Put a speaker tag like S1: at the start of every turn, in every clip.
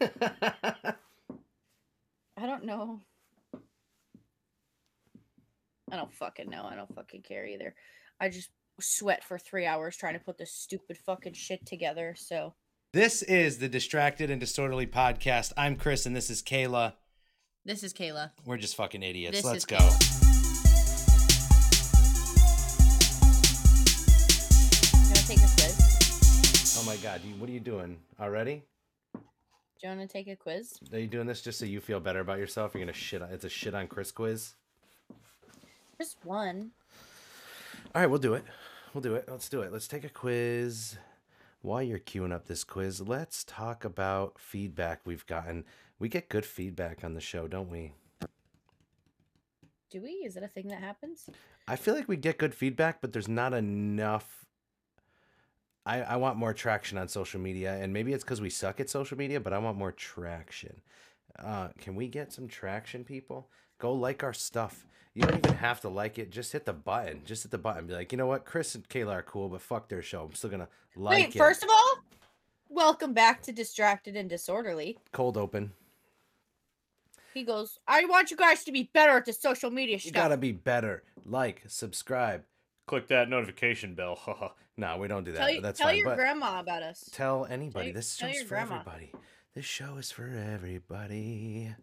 S1: I don't know. I don't fucking know. I don't fucking care either. I just sweat for three hours trying to put this stupid fucking shit together. So
S2: this is the Distracted and Disorderly podcast. I'm Chris, and this is Kayla.
S1: this is Kayla.
S2: We're just fucking idiots.
S1: This
S2: Let's go.
S1: Kayla. You want to take a quiz?
S2: Oh my god, what are you doing already?
S1: Do you want to take a quiz?
S2: Are you doing this just so you feel better about yourself? You're gonna shit. On, it's a shit on Chris quiz.
S1: Just one.
S2: All right, we'll do it. We'll do it. Let's do it. Let's take a quiz. While you're queuing up this quiz, let's talk about feedback we've gotten. We get good feedback on the show, don't we?
S1: Do we? Is it a thing that happens?
S2: I feel like we get good feedback, but there's not enough. I, I want more traction on social media, and maybe it's because we suck at social media, but I want more traction. Uh, can we get some traction, people? Go like our stuff. You don't even have to like it. Just hit the button. Just hit the button. Be like, you know what? Chris and Kayla are cool, but fuck their show. I'm still gonna like it.
S1: Wait,
S2: it.
S1: first of all, welcome back to Distracted and Disorderly.
S2: Cold open.
S1: He goes, I want you guys to be better at the social media stuff.
S2: You gotta be better. Like, subscribe, click that notification bell. no, we don't do that.
S1: tell you,
S2: That's
S1: tell
S2: fine.
S1: your
S2: but
S1: grandma about us.
S2: tell anybody.
S1: your-
S2: this
S1: tell
S2: show's for
S1: grandma.
S2: everybody. This show is for everybody.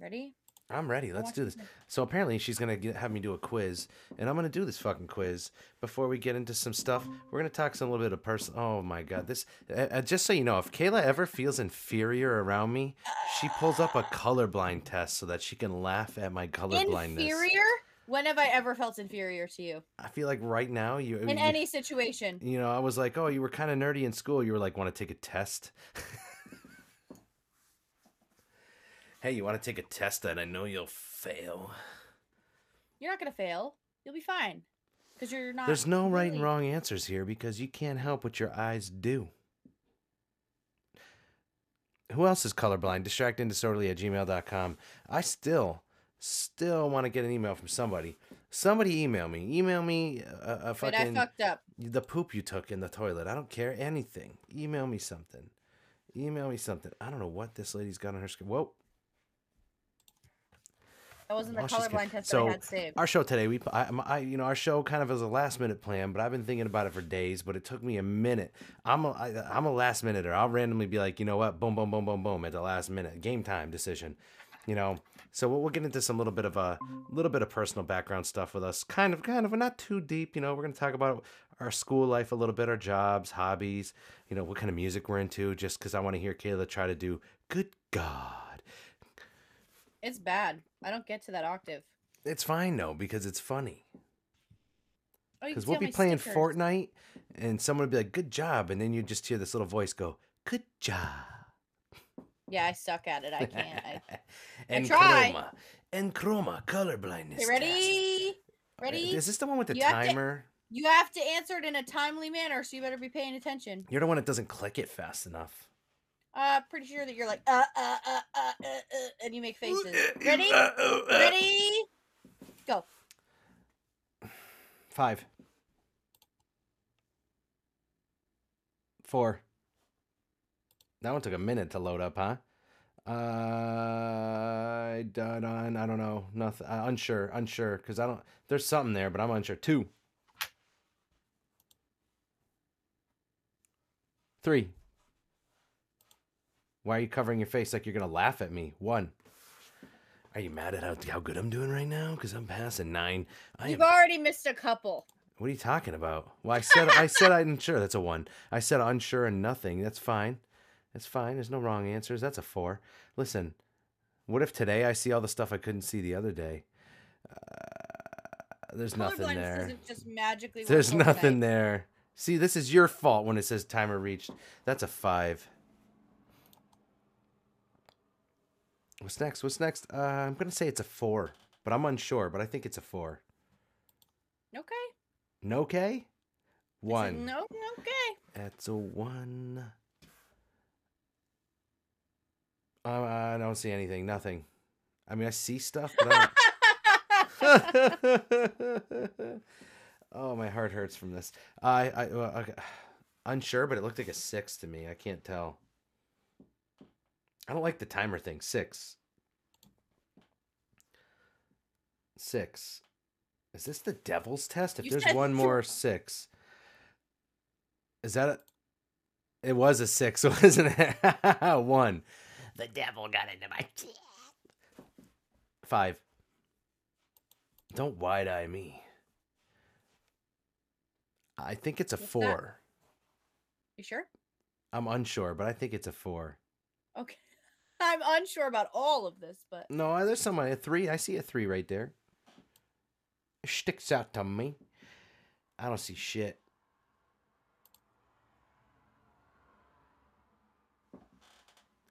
S1: Ready?
S2: I'm ready. Let's do this. So apparently she's gonna get, have me do a quiz, and I'm gonna do this fucking quiz before we get into some stuff. We're gonna talk some little bit of person. Oh my god, this. Uh, uh, just so you know, if Kayla ever feels inferior around me, she pulls up a colorblind test so that she can laugh at my colorblindness.
S1: Inferior? When have I ever felt inferior to you?
S2: I feel like right now you.
S1: In
S2: you,
S1: any situation.
S2: You know, I was like, oh, you were kind of nerdy in school. You were like, want to take a test? hey, you want to take a test that I know you'll fail?
S1: You're not gonna fail. You'll be fine. Because you're not.
S2: There's no right and wrong answers here because you can't help what your eyes do. Who else is colorblind? Distracted and disorderly at gmail.com. I still, still want to get an email from somebody. Somebody email me. Email me a, a
S1: Wait, I fucked up.
S2: the poop you took in the toilet. I don't care anything. Email me something. Email me something. I don't know what this lady's got on her screen. Whoa.
S1: That wasn't the
S2: Oh,
S1: colorblind test
S2: So,
S1: I had saved.
S2: Our show today, we, I, I, you know, our show kind of is a last minute plan, but I've been thinking about it for days. But it took me a minute. I'm a, I, I'm a last minuter. I'll randomly be like, you know what, boom, boom, boom, boom, boom, at the last minute, game time decision. You know, so we'll, we'll get into some little bit of a little bit of personal background stuff with us. Kind of, kind of, not too deep. You know, we're gonna talk about our school life a little bit, our jobs, hobbies. You know, what kind of music we're into. Just because I want to hear Kayla try to do. Good God,
S1: It's bad. I don't get to that octave.
S2: it's fine though because it's funny.
S1: Oh,
S2: Because
S1: can
S2: we'll be playing
S1: stickers.
S2: Fortnite, and someone would be like, "Good job," and then you just hear this little voice go, "Good job."
S1: Yeah, I suck at it. I can't. I...
S2: and
S1: try.
S2: chroma, and chroma, colorblindness.
S1: Okay, ready?
S2: Uh,
S1: Ready?
S2: Is this the one with the
S1: You have to-
S2: timer?
S1: You have to answer it in a timely manner, so you better be paying attention.
S2: You're the one that doesn't click it fast enough.
S1: Uh, pretty sure that you're like uh uh uh uh uh, uh and you make faces. Ready?
S2: Uh, uh, uh.
S1: Ready? Go.
S2: Five. Four. That one took a minute to load up, huh? Uh, done on. I don't know. Nothing. Uh, unsure. Unsure. Because I don't. There's something there, but I'm unsure. Two. Three. Why are you covering your face like you're gonna laugh at me? One. Are you mad at how, how good I'm doing right now? Because I'm passing nine. I
S1: You've
S2: am
S1: already missed a couple.
S2: what are you talking about? Well, I said I said I'm unsure. That's a one. I said unsure and nothing. That's fine. That's fine. There's no wrong answers. That's a four. Listen, what if today I see all the stuff I couldn't see the other day? Uh, there's nothing there.
S1: just magically.
S2: There's nothing there. See, this is your fault when it says timer reached. That's a five. What's next? What's next? Uh, I'm gonna say it's a four, but I'm unsure. But I think it's a four.
S1: Okay.
S2: No
S1: said
S2: One.
S1: No. Okay.
S2: That's a one. Uh, I don't see anything. Nothing. I mean, I see stuff, but I don't. oh, my heart hurts from this. I, I, well, okay. Unsure, but it looked like a six to me. I can't tell. I don't like the timer thing. Six. Six. Is this the devil's test? If
S1: You
S2: there's one more six. Is that a it was a six, wasn't it? one. The devil got into my teeth. Five. Don't wide eye me. I think it's a
S1: What's that?
S2: four.
S1: You sure?
S2: I'm unsure, but I think it's a four.
S1: Okay. I'm unsure about all of this, but
S2: No, there's some a three. I see a three right there. It sticks out to me. I don't see shit.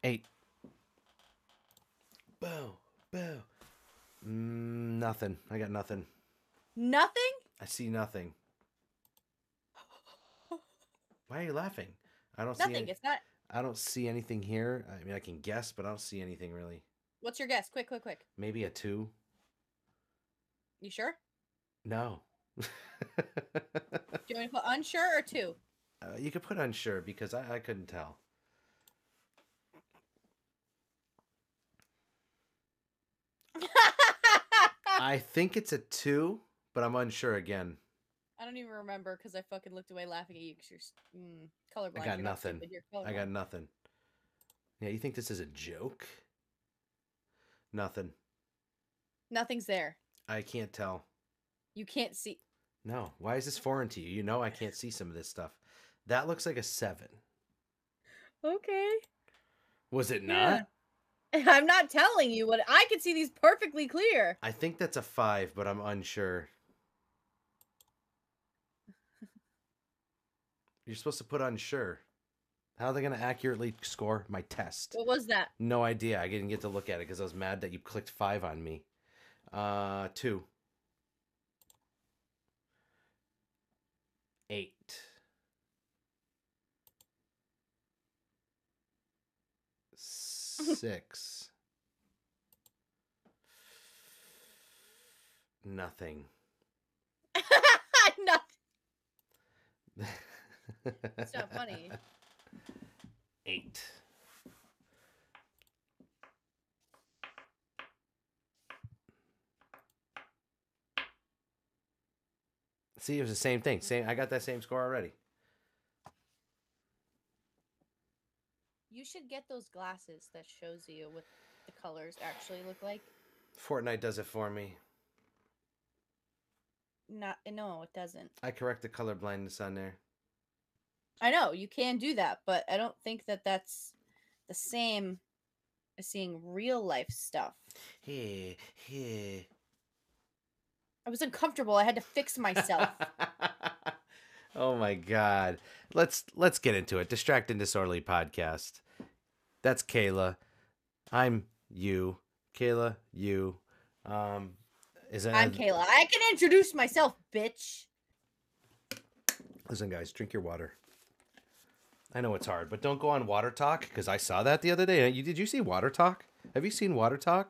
S2: Eight. Boo, boo. Mm, nothing. I got nothing.
S1: nothing?
S2: I see nothing. Why are you laughing? I don't see.
S1: Nothing. It's not.
S2: I don't see anything here. I mean, I can guess, but I don't see anything really.
S1: What's your guess? Quick, quick, quick.
S2: Maybe a two.
S1: You sure?
S2: No.
S1: Do you want to put unsure or two?
S2: Uh, you could put unsure because I, I couldn't tell. I think it's a two, but I'm unsure again.
S1: I don't even remember because I fucking looked away laughing at you because you're mm, colorblind.
S2: I got
S1: You're
S2: nothing.
S1: stupid,
S2: I got nothing. Yeah, you think this is a joke? Nothing.
S1: Nothing's there.
S2: I can't tell.
S1: You can't see.
S2: No. Why is this foreign to you? You know I can't see some of this stuff. That looks like a seven.
S1: Okay.
S2: Was it
S1: Yeah. I'm not telling you what I can see these perfectly clear.
S2: I think that's a five, but I'm unsure. You're supposed to put unsure. How are they going to accurately score my test?
S1: What was that?
S2: No idea. I didn't get to look at it because I was mad that you clicked five on me. Uh, two. Eight. Six. Nothing.
S1: Nothing. It's not funny.
S2: Eight. See, it was the same thing. Same. I got that same score already.
S1: You should get those glasses that shows you what the colors actually look like.
S2: Fortnite does it for me.
S1: Not no, it doesn't.
S2: I correct the color blindness on there.
S1: I know you can do that, but I don't think that that's the same as seeing real life stuff.
S2: Hey, hey.
S1: I was uncomfortable. I had to fix myself.
S2: oh my god. Let's let's get into it. Distract and Disorderly podcast. That's Kayla. I'm you. Kayla, you. Um is that
S1: I'm Kayla. I can introduce myself, bitch.
S2: Listen guys, drink your water. I know it's hard, but don't go on WaterTok because I saw that the other day. You did you see WaterTok? Have you seen WaterTok?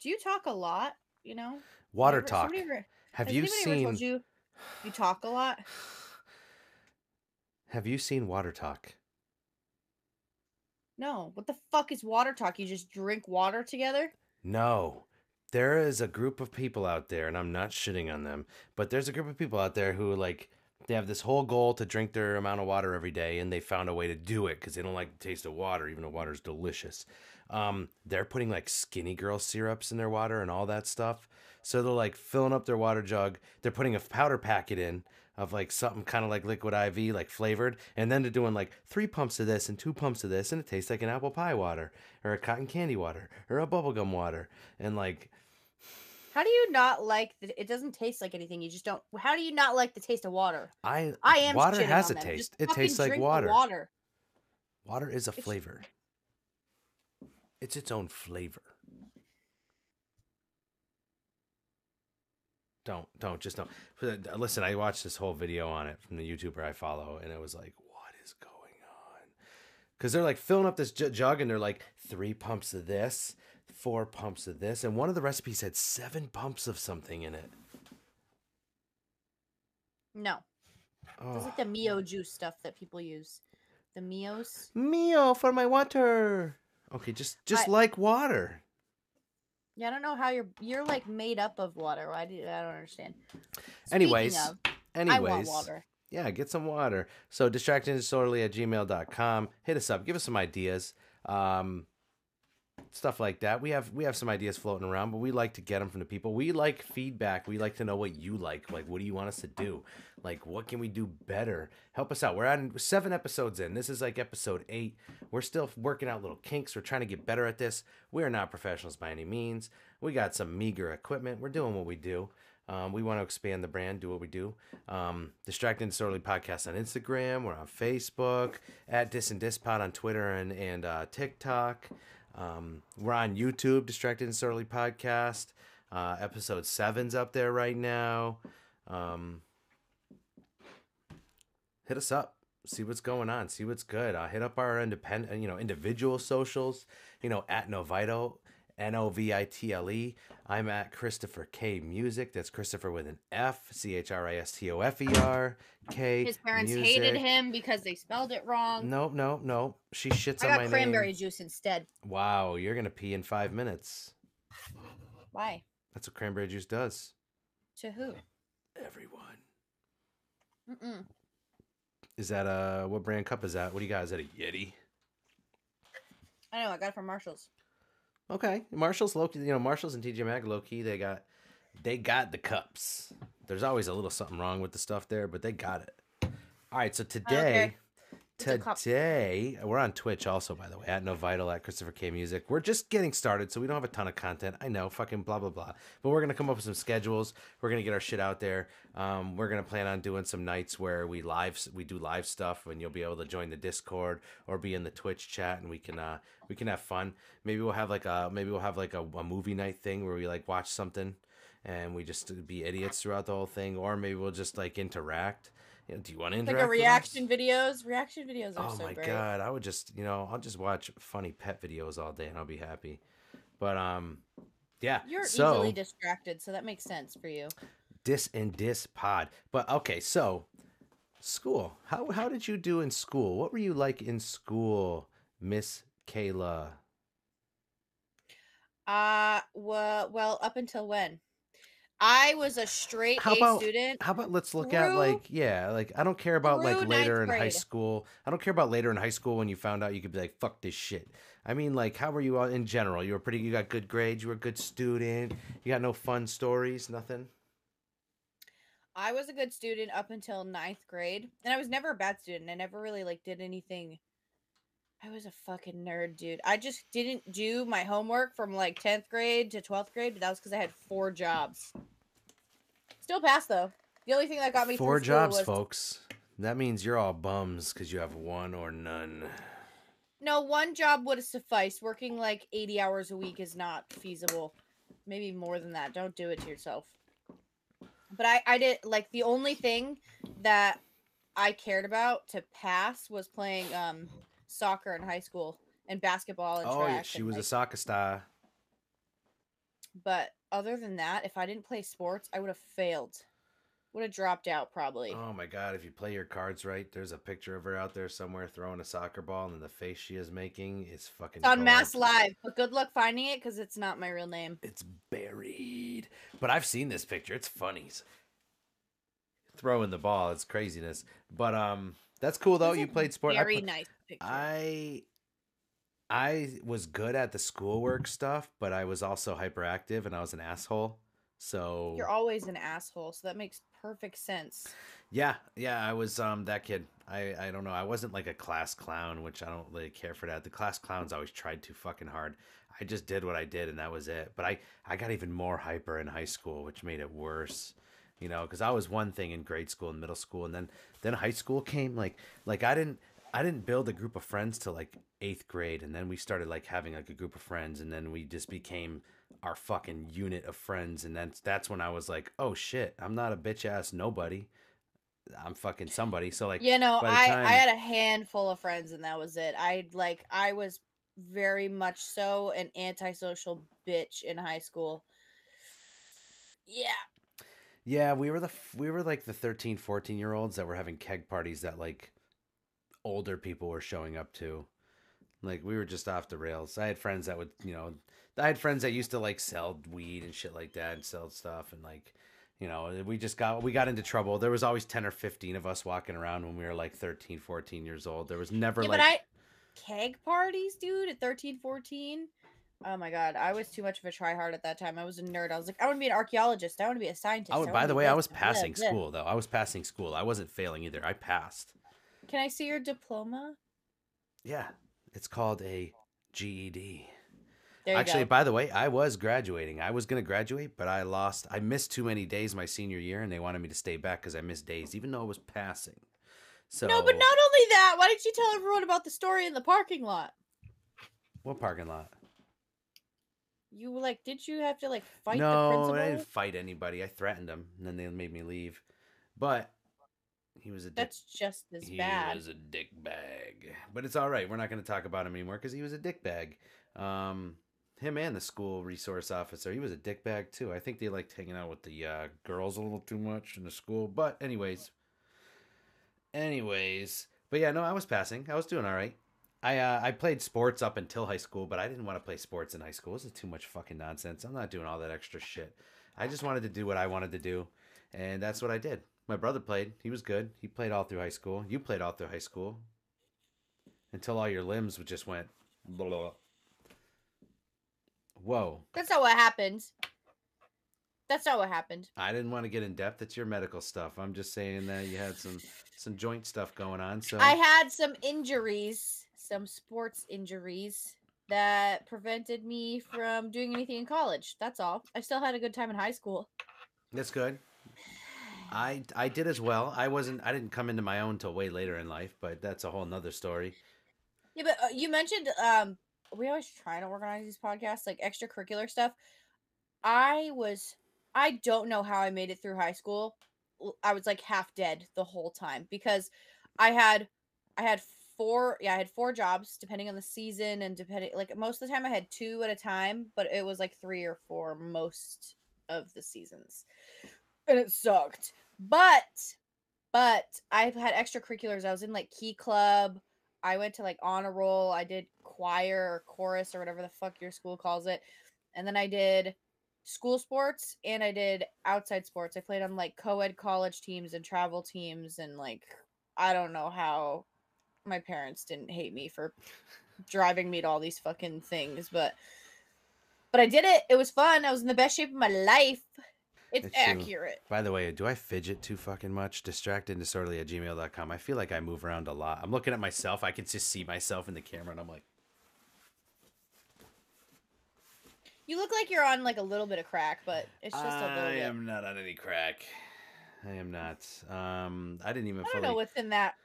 S1: Do you talk a lot? You know,
S2: Water
S1: Ever-
S2: Talk.
S1: ever-
S2: Have you seen
S1: you you talk a lot?
S2: Have you seen WaterTok?
S1: No. What the fuck is WaterTok? You just drink water together?
S2: No. There is a group of people out there, and I'm not shitting on them, but there's a group of people out there who like they have this whole goal to drink their amount of water every day, and they found a way to do it because they don't like the taste of water, even though water is delicious. Um, they're putting like skinny girl syrups in their water and all that stuff. So they're like filling up their water jug. They're putting a powder packet in of like something kind of like liquid IV, like flavored, and then they're doing like three pumps of this and two pumps of this, and it tastes like an apple pie water or a cotton candy water or a bubblegum water, and like
S1: How do you not like the, it doesn't taste like anything. You just don't How do you not like the taste of water?
S2: I
S1: I am
S2: water has a
S1: them.
S2: taste.
S1: Just
S2: It tastes like water.
S1: water.
S2: Water is a
S1: It's-
S2: flavor. It's its own flavor. Don't don't just don't. Uh, listen, I watched this whole video on it from the YouTuber I follow, and it was like, what is going on? Because they're like filling up this jug, and they're like three pumps of this, four pumps of this, and one of the recipes had seven pumps of something in it.
S1: No. It's like the oh. Mio juice stuff that people use. The Mios.
S2: Mio for my water. Okay, just just
S1: I-
S2: like water.
S1: Yeah, I don't know how you're you're like made up of water. Why do I don't understand.
S2: Anyways,
S1: of,
S2: Anyways,
S1: I want water.
S2: yeah, get some water. So distractingdisorderly at gmail.com. Hit us up. Give us some ideas. Um, stuff like that. We have we have some ideas floating around, but we like to get them from the people. We like feedback. We like to know what you like. Like, what do you want us to do? Like, what can we do better? Help us out. We're at seven episodes in. This is like episode eight. We're still working out little kinks. We're trying to get better at this. We are not professionals by any means. We got some meager equipment. We're doing what we do. Um, we want to expand the brand, do what we do. Um, Distracting Disorderly Podcast on Instagram. We're on Facebook, at Dis and Dispod on Twitter and, and uh, TikTok. Um, we're on YouTube, Distracted Disorderly Podcast. Uh, episode seven's up there right now. Um, hit us up. See what's going on. See what's good. Uh, hit up our independent, you know, individual socials. You know, at Novito, N O V I T L E. I'm at Christopher K Music. That's Christopher with an F, C H R I S T O F E R K.
S1: His parents
S2: Music.
S1: hated him because they spelled it wrong.
S2: No, no, no. She shits.
S1: I
S2: on
S1: got
S2: my
S1: cranberry
S2: name.
S1: juice instead.
S2: Wow, you're gonna pee in five minutes.
S1: Why?
S2: That's what cranberry juice does.
S1: To who?
S2: Everyone.
S1: Mm-mm.
S2: Is that a what brand cup is that? What do you got? Is that a Yeti?
S1: I know. I got it from Marshalls.
S2: Okay, Marshalls low key, you know Marshalls and TJ Maxx low key they got they got the cups. There's always a little something wrong with the stuff there, but they got it. All right, so today
S1: cup.
S2: Today we're on Twitch also by the way at No Vital at Christopher K Music. We're just getting started, so we don't have a ton of content. I know, fucking blah blah blah. But we're gonna come up with some schedules. We're gonna get our shit out there. Um, we're gonna plan on doing some nights where we live we do live stuff, and you'll be able to join the Discord or be in the Twitch chat, and we can uh we can have fun. Maybe we'll have like a maybe we'll have like a, a movie night thing where we like watch something and we just be idiots throughout the whole thing, or maybe we'll just like interact. You know, do you want to
S1: Like
S2: interact?
S1: a
S2: with
S1: reaction videos. Reaction videos are
S2: Oh
S1: so
S2: my
S1: great.
S2: god, I would just you know I'll just watch funny pet videos all day and I'll be happy. But um, yeah.
S1: You're
S2: so
S1: easily distracted, so that makes sense for you.
S2: dis and dis pod. But okay, so school. How how did you do in school? What were you like in school, Miss Kayla?
S1: Uh, well, well, up until when? I was a straight
S2: How
S1: A
S2: about-
S1: student.
S2: How about let's look at like yeah, like I don't care about like later in high school. I don't care about later in high school when you found out you could be like fuck this shit. I mean like how were you all in general? You were pretty you got good grades, you were a good student. You got no fun stories, nothing.
S1: I was a good student up until ninth grade, and I was never a bad student. I never really like did anything. I was a fucking nerd, dude. I just didn't do my homework from like tenth grade to twelfth grade, but that was because I had four jobs. Still passed though. The only thing that got me
S2: Four jobs,
S1: was
S2: folks. That means you're all bums because you have one or none.
S1: no one job would have sufficed. Working like eighty hours a week is not feasible. Maybe more than that. Don't do it to yourself. But I, I did like the only thing that I cared about to pass was playing um soccer in high school and basketball and
S2: Oh yeah, she was a soccer star.
S1: But other than that, if I didn't play sports, I would have failed. Would have dropped out probably.
S2: Oh my god, if you play your cards right, there's a picture of her out there somewhere throwing a soccer ball and the face she is making is fucking
S1: it's on. Mass Live, but good luck finding it because it's not my real name.
S2: It's buried. But I've seen this picture. It's funny. Throwing the ball, it's craziness. But um that's cool though.
S1: It's
S2: You played sport. I
S1: Very
S2: pla-
S1: nice picture.
S2: I I was good at the schoolwork stuff, but I was also hyperactive and I was an asshole. So
S1: You're always an asshole, so that makes perfect sense.
S2: yeah, yeah, I was um that kid. I I don't know. I wasn't like a class clown, which I don't really care for that. The class clowns always tried too fucking hard. I just did what I did and that was it. But I I got even more hyper in high school, which made it worse. You know, cuz I was one thing in grade school and middle school and then then high school came like like I didn't I didn't build a group of friends till like 8th grade and then we started like having like a group of friends and then we just became our fucking unit of friends and then that's when I was like, "Oh shit, I'm not a bitch ass nobody. I'm fucking somebody." So like
S1: You know, I
S2: time-
S1: I had a handful of friends and that was it. I like I was very much so an antisocial bitch in high school. Yeah.
S2: Yeah, we were the f- we were like the 13, 14 year olds that were having keg parties that like older people were showing up to. Like we were just off the rails. I had friends that would, you know, I had friends that used to like sell weed and shit like that and sell stuff and like, you know, we just got we got into trouble. There was always 10 or 15 of us walking around when we were like 13, 14 years old. There was never
S1: Yeah,
S2: like
S1: but I keg parties, dude, at 13, 14. Oh my god, I was too much of a tryhard at that time. I was a nerd. I was like, I want to be an archaeologist. I want to be a scientist.
S2: I would,
S1: wanna
S2: by the way, I was passing school though. I was passing school. I wasn't failing either. I passed.
S1: Can I see your diploma?
S2: Yeah. It's called a GED.
S1: There you
S2: Actually,
S1: go.
S2: by the way, I was graduating. I was going to graduate, but I lost. I missed too many days my senior year, and they wanted me to stay back because I missed days, even though I was passing. So
S1: No, but not only that. Why didn't you tell everyone about the story in the parking lot?
S2: what parking lot?
S1: You like, did you have to like fight the
S2: no,
S1: principal?
S2: I didn't fight anybody. I threatened them, and then they made me leave. But he was a dick.
S1: That's just as
S2: he
S1: bad.
S2: was a dick bag. But it's all right. We're not going to talk about him anymore because he was a dick bag. Um, him and the school resource officer, he was a dick bag too. I think they liked hanging out with the uh, girls a little too much in the school. But anyways, anyways, but yeah, no, I was passing. I was doing all right. I uh, I played sports up until high school, but I didn't want to play sports in high school. This is too much fucking nonsense. I'm not doing all that extra shit. I just wanted to do what I wanted to do, and that's what I did. My brother played. He was good. He played all through high school. You played all through high school until all your limbs just went. Blah, blah. Whoa!
S1: That's not what happened. That's not what happened.
S2: I didn't want to get in depth. It's your medical stuff. I'm just saying that you had some some joint stuff going on. So
S1: I had some injuries, some sports injuries that prevented me from doing anything in college. That's all. I still had a good time in high school.
S2: That's good. I I did as well. I wasn't. I didn't come into my own till way later in life, but that's a whole nother story.
S1: Yeah, but uh, you mentioned um we always try to organize these podcasts like extracurricular stuff. I was I don't know how I made it through high school. I was like half dead the whole time because I had I had four yeah, I had four jobs depending on the season and depending like most of the time I had two at a time, but it was like three or four most of the seasons. And it sucked. But but I've had extracurriculars. I was in like key club. I went to like honor roll. I did choir or chorus or whatever the fuck your school calls it. And then I did school sports and I did outside sports. I played on like co-ed college teams and travel teams and like I don't know how my parents didn't hate me for driving me to all these fucking things, but but I did it. It was fun. I was in the best shape of my life. It's
S2: It's true.
S1: accurate.
S2: By the way, do I fidget too fucking much? Distracted disorderly at gmail.com. I feel like I move around a lot. I'm looking at myself. I can just see myself in the camera and I'm like,
S1: You look like you're on like a little bit of crack, but it's just a little bit.
S2: I am not on any crack. I am not. Um, I didn't even
S1: I don't
S2: fully.
S1: know what's in that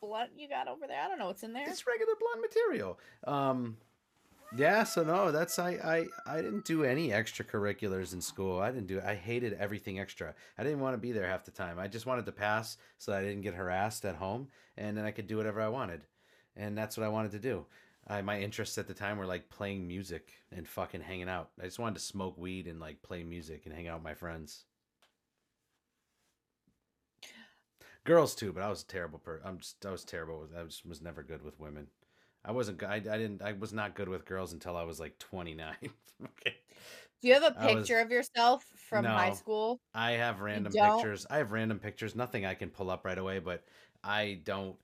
S1: blunt you got over there. I don't know what's in there.
S2: It's regular blonde material. Um, yeah. So no, that's I I I didn't do any extracurriculars in school. I didn't do. I hated everything extra. I didn't want to be there half the time. I just wanted to pass so I didn't get harassed at home, and then I could do whatever I wanted, and that's what I wanted to do. I, my interests at the time were like playing music and fucking hanging out. I just wanted to smoke weed and like play music and hang out with my friends. Girls too, but I was a terrible person. I'm just I was terrible with. I was never good with women. I wasn't. I, I didn't. I was not good with girls until I was like 29. okay.
S1: Do you have a
S2: I was-
S1: picture of yourself from high
S2: No.
S1: school?
S2: I have random pictures. I have random pictures. Nothing I can pull up right away, but I don't.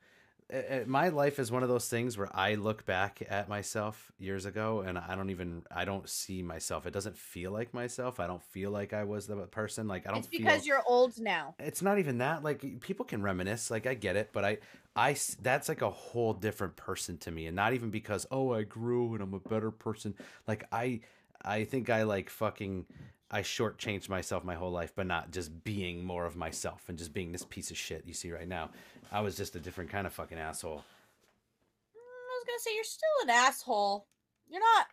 S2: My life is one of those things where I look back at myself years ago and I don't even I don't see myself. It doesn't feel like myself. I don't feel like I was the person. Like I don't
S1: It's
S2: feel
S1: because you're old now.
S2: it's not even that like people can reminisce like i get it but I I that's like a whole different person to me and not even because oh i grew and i'm a better person like i i think i like fucking i shortchanged myself my whole life but not just being more of myself and just being this piece of shit you see right now i was just a different kind of fucking asshole
S1: Mm, I was gonna say you're still an asshole. You're not.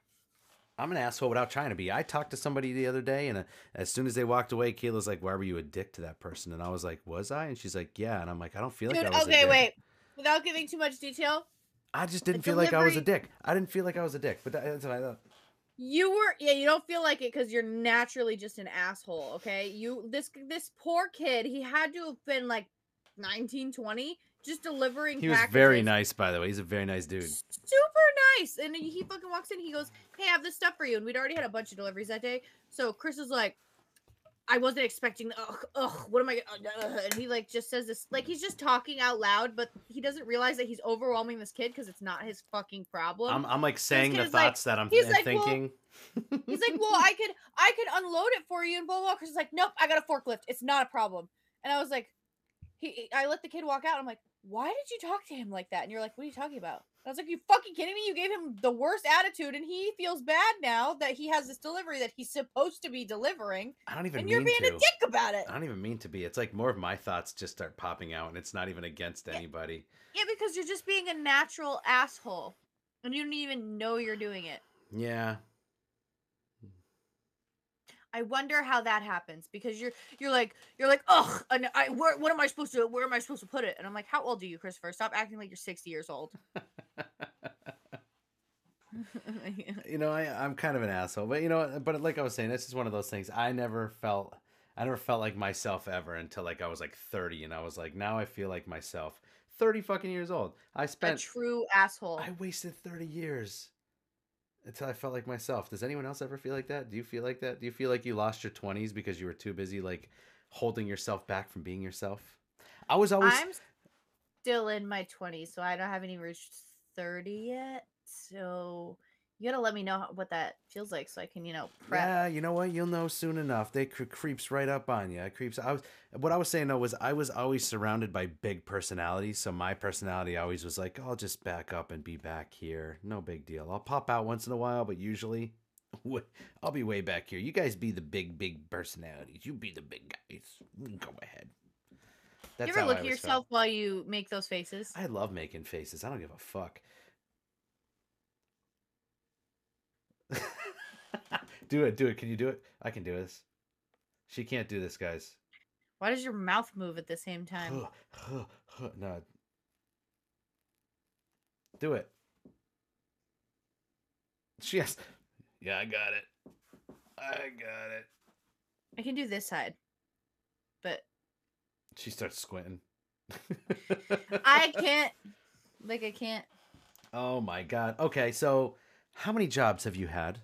S2: i'm an asshole without trying to be i talked to somebody the other day and uh, as soon as they walked away kayla's like why were you a dick to that person and i was like was i and she's like yeah and i'm like i don't feel like
S1: Dude,
S2: I was a
S1: okay, wait. Without giving too much detail,
S2: I just didn't feel like I was a dick. I didn't feel like I was a dick, but that's what I thought.
S1: You were yeah, you don't feel like it because you're naturally just an asshole, okay? You this this poor kid, he had to have been like 19, 20, just delivering
S2: He was
S1: packages.
S2: very nice, by the way. He's a very nice dude.
S1: Super nice. And he fucking walks in, he goes, Hey, I have this stuff for you. And we'd already had a bunch of deliveries that day. So Chris is like, I wasn't expecting ugh, ugh, what am I gonna uh, uh, and he like just says this like he's just talking out loud, but he doesn't realize that he's overwhelming this kid because it's not his fucking problem.
S2: I'm, I'm like saying the
S1: is like-
S2: thoughts that I'm
S1: he's like, well,
S2: thinking.
S1: He's like, well, I could, I could unload it for you, and blah blah. Chris like, nope, I got a forklift. It's not a problem. And I was like, he, I let the kid walk out. I'm like, why did you talk to him like that? And you're like, what are you talking about? I was like, you fucking kidding me? You gave him the worst attitude, and he feels bad now that he has this delivery that he's supposed to be delivering,
S2: I don't even
S1: and you're being
S2: to.
S1: a dick about it.
S2: I don't even mean to be. It's like more of my thoughts just start popping out, and it's not even against
S1: Yeah.
S2: anybody.
S1: Yeah, because you're just being a natural asshole, and you don't even know you're doing it.
S2: Yeah.
S1: I wonder how that happens because you're you're like you're like ugh and I where what am I supposed to where am I supposed to put it and I'm like how old are you Christopher stop acting like you're 60 years old
S2: you know, I, I'm kind of an asshole, but you know, but like I was saying, this is one of those things. I never felt, I never felt like myself ever until like I was like 30, and I was like, now I feel like myself. 30 fucking years old. I spent, a
S1: true asshole
S2: I wasted 30 years until I felt like myself. Does anyone else ever feel like that? Do you feel like that? Do you feel like you lost your 20s because you were too busy like holding yourself back from being yourself? I was always.
S1: I'm still in my 20s so I don't have any reached 30 yet so you gotta let me know how, what that feels like so I can you know prep
S2: Yeah, you know what? You'll know soon enough. They cre- creeps right up on you. It creeps. I was what I was saying though was I was always surrounded by big personalities. So my personality always was like, I'll just back up and be back here. No big deal. I'll pop out once in a while, but usually I'll be way back here. You guys be the big, big personalities. You be the big guys. Mm, go ahead.
S1: you ever look at yourself
S2: felt.
S1: while you make those faces
S2: I love making faces. I don't give a fuck. Do it, do it. Can you do it? I can do this. She can't do this, guys.
S1: why does your mouth move at the same time
S2: no. Do it. She has. Yeah, I got it. I got it.
S1: I can do this side but
S2: She starts squinting.
S1: I can't like I can't
S2: Oh my god. Okay, so how many jobs have you had?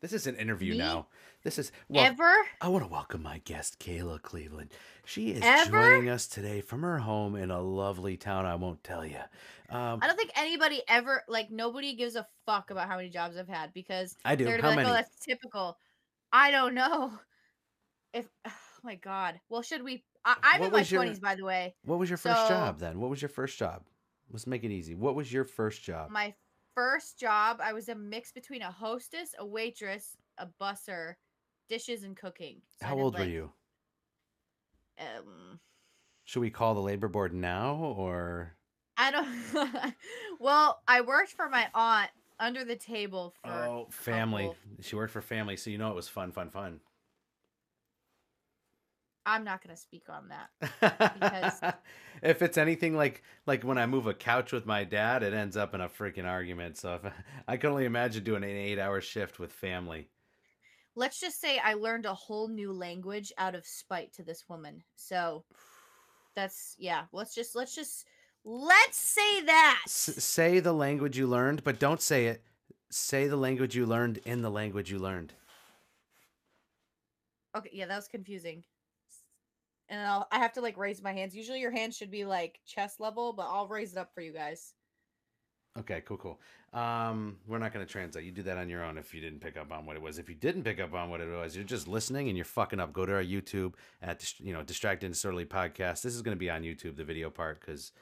S2: This is an interview
S1: Me?
S2: now. This is well,
S1: ever
S2: I want to welcome my guest, Kayla Cleveland. She is
S1: Ever?
S2: joining us today from her home in a lovely town. I won't tell you. Um,
S1: I don't think anybody ever like nobody gives a fuck about how many jobs I've had because
S2: I do.
S1: they're
S2: How
S1: like,
S2: many?
S1: oh, that's typical. I don't know. If oh my god. Well, should we? I, I'm
S2: What
S1: in my twenties, by the way.
S2: What was your first
S1: So-
S2: job then? What was your first job? Let's make it easy. What was your first job?
S1: My first job, I was a mix between a hostess, a waitress, a busser, dishes, and cooking. So
S2: How old were you?
S1: Um,
S2: Should we call the labor board now or?
S1: I don't. well, I worked for my aunt under the table for.
S2: Oh, family. She worked for family, so you know it was fun, fun, fun.
S1: I'm not gonna speak on that. Because-
S2: if it's anything like like when I move a couch with my dad, it ends up in a freaking argument. So if I can only imagine doing an eight-hour shift with family.
S1: let's just say I learned a whole new language out of spite to this woman. So that's yeah. Let's just let's just let's say that.
S2: S- say the language you learned, but don't say it. Say the language you learned in the language you learned.
S1: Okay, yeah, that was confusing. And I'll I have to like raise my hands. Usually your hands should be like chest level, but I'll raise it up for you guys.
S2: Okay, cool, cool. Um, we're not going to translate. You do that on your own if you didn't pick up on what it was. If you didn't pick up on what it was, you're just listening and you're fucking up. Go to our YouTube at you know Distracted and Disorderly Podcast. This is going to be on YouTube, the video part, because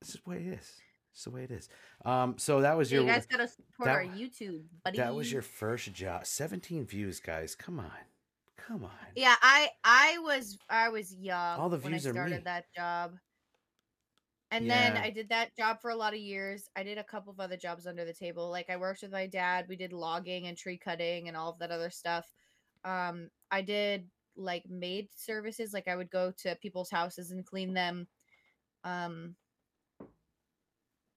S2: this is the way it is. It's the way it is. Um, so that was your
S1: you guys gotta support
S2: that-
S1: our YouTube, buddy.
S2: that was your first job. 17 views, guys. Come on, come on.
S1: Yeah, I I was I was young
S2: All the
S1: when I
S2: views are me.
S1: started that job. And then I did that job for a lot of years. I did a couple of other jobs under the table. Like I worked with my dad. We did logging and tree cutting and all of that other stuff. Um I did like maid services. Like I would go to people's houses and clean them. Um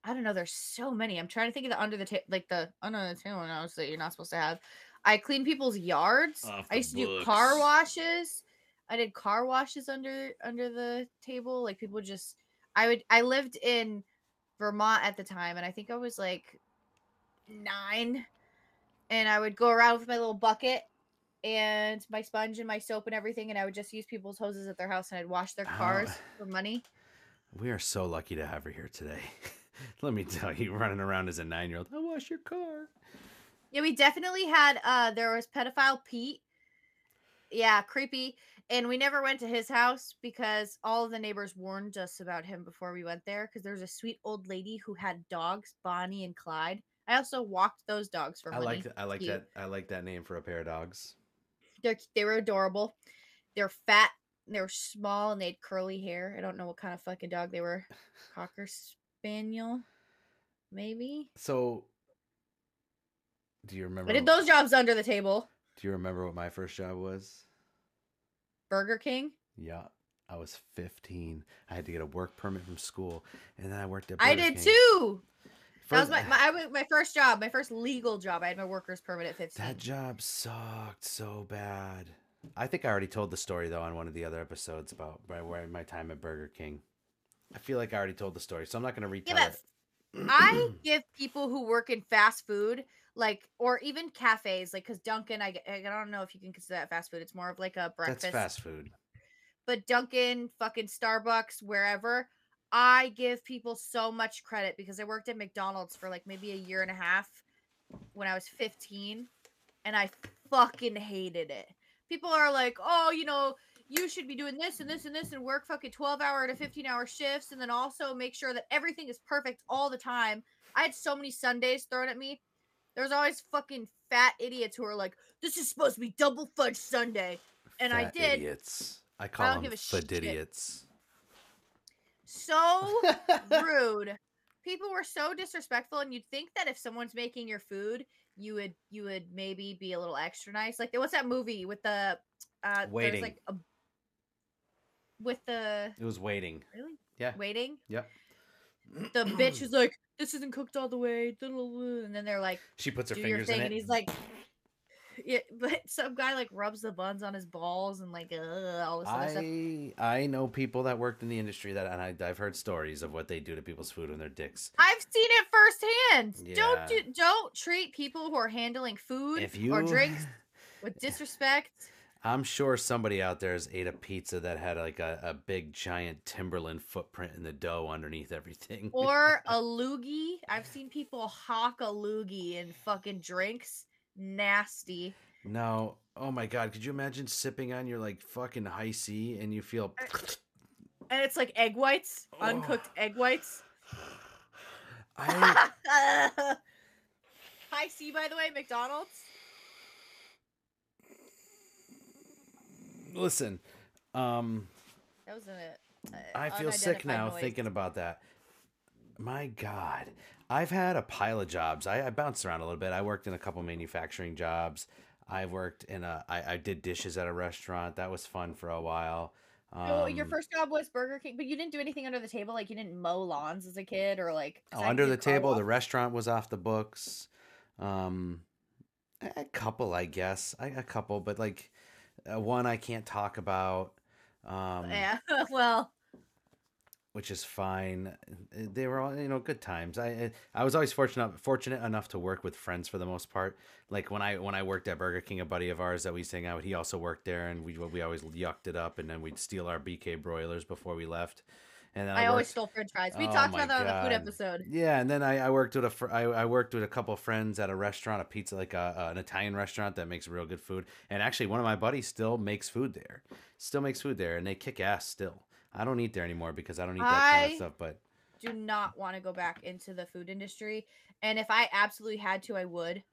S1: I don't know. There's so many. I'm trying to think of the under the table, like the under the table notes that you're not supposed to have. I clean people's yards. I used to do car washes. I did car washes under under the table. Like people just, I would. I lived in Vermont at the time, and I think I was like nine, and I would go around with my little bucket and my sponge and my soap and everything, and I would just use people's hoses at their house, and I'd wash their cars for money.
S2: We are so lucky to have her here today. Let me tell you, running around as a nine year old, I wash your car.
S1: Yeah, we definitely had uh there was pedophile Pete. Yeah, creepy. And we never went to his house because all of the neighbors warned us about him before we went there because there was a sweet old lady who had dogs, Bonnie and Clyde. I also walked those dogs for
S2: I
S1: money.
S2: like I like
S1: Cute.
S2: that I like that name for a pair of dogs.
S1: They're they were adorable. They're fat, they were small, and they had curly hair. I don't know what kind of fucking dog they were. Cocker spaniel, maybe.
S2: So, do you remember?
S1: I did those jobs under the table.
S2: Do you remember what my first job was?
S1: Burger King.
S2: Yeah, I was 15. I had to get a work permit from school, and then I worked at. Burger I
S1: did
S2: King.
S1: too. That was my ah. my, I my first job, my first legal job. I had my worker's permit at 15.
S2: That job sucked so bad. I think I already told the story though on one of the other episodes about my, my time at Burger King. I feel like I already told the story, so I'm not going to retell
S1: Yeah,
S2: it.
S1: I give people who work in fast food, like, or even cafes, like, because Dunkin', I don't know if you can consider that fast food. It's more of like a breakfast.
S2: That's fast food.
S1: But Dunkin', fucking Starbucks, wherever, I give people so much credit because I worked at McDonald's for like maybe a year and a half when I was 15, and I fucking hated it. People are like, oh, you know, you should be doing this and this and this and work fucking 12 hour to 15 hour shifts and then also make sure that everything is perfect all the time. I had so many sundaes thrown at me. There's always fucking fat idiots who are like, this is supposed to be double fudge sundae. And I did.
S2: Idiots. I call
S1: don't
S2: them
S1: give a shit.
S2: fadidiots.
S1: So rude. People were so disrespectful, and you'd think that if someone's making your food, you would you would maybe be a little extra nice. Like what's that movie with the uh
S2: Waiting.
S1: like a with the
S2: It was waiting.
S1: really
S2: Yeah.
S1: waiting
S2: Yep.
S1: the bitch is like this isn't cooked all the way and then they're like
S2: She puts her
S1: do
S2: fingers in it.
S1: and he's like yeah but some guy like rubs the buns on his balls and like all this other stuff
S2: I I know people that worked in the industry that, and I, I've heard stories of what they do to people's food and they're dicks.
S1: I've seen it firsthand. Don't do
S2: Yeah.
S1: don't treat people who are handling food
S2: you
S1: or drinks with disrespect.
S2: I'm sure somebody out there has ate a pizza that had like a, a big giant Timberland footprint in the dough underneath everything.
S1: Or a loogie. I've seen people hawk a loogie in fucking drinks. Nasty.
S2: no, oh my god, could you imagine sipping on your like fucking Hi-C and you feel
S1: And it's like egg whites, oh. uncooked egg whites.
S2: I
S1: Hi-C, by the way, McDonald's.
S2: Listen, um
S1: That was a. a
S2: I feel sick now
S1: noise.
S2: thinking about that. My God, I've had a pile of jobs. I, I bounced around a little bit. I worked in a couple manufacturing jobs. I worked in a. I, I did dishes at a restaurant. That was fun for a while.
S1: Oh, your
S2: Um,
S1: first job was Burger King, but you didn't do anything under the table. Like you didn't mow lawns as a kid, or like
S2: Oh, under the table, the restaurant was off the books. Um, a a couple, I guess. I, a couple, but like uh, one I can't talk about. Um,
S1: yeah. well,
S2: which is fine. Uh, They were all, you know, good times. I I I was always fortunate fortunate enough to work with friends for the most part. Like when I when I worked at Burger King, a buddy of ours that we used to hang out with, he also worked there, and we we always yucked it up, and then we'd steal our BK broilers before we left. And then
S1: I,
S2: I,
S1: always stole French fries. We
S2: Oh
S1: talked about that on the food episode.
S2: yeah, and then I, I worked with a fr- I, I worked with a couple of friends at a restaurant, a pizza like a, an Italian restaurant that makes real good food. And actually, one of my buddies still makes food there, still makes food there, and they kick ass still. I don't eat there anymore because I don't eat that kind of stuff. But
S1: Do not want to go back into the food industry, and if I absolutely had to, I would.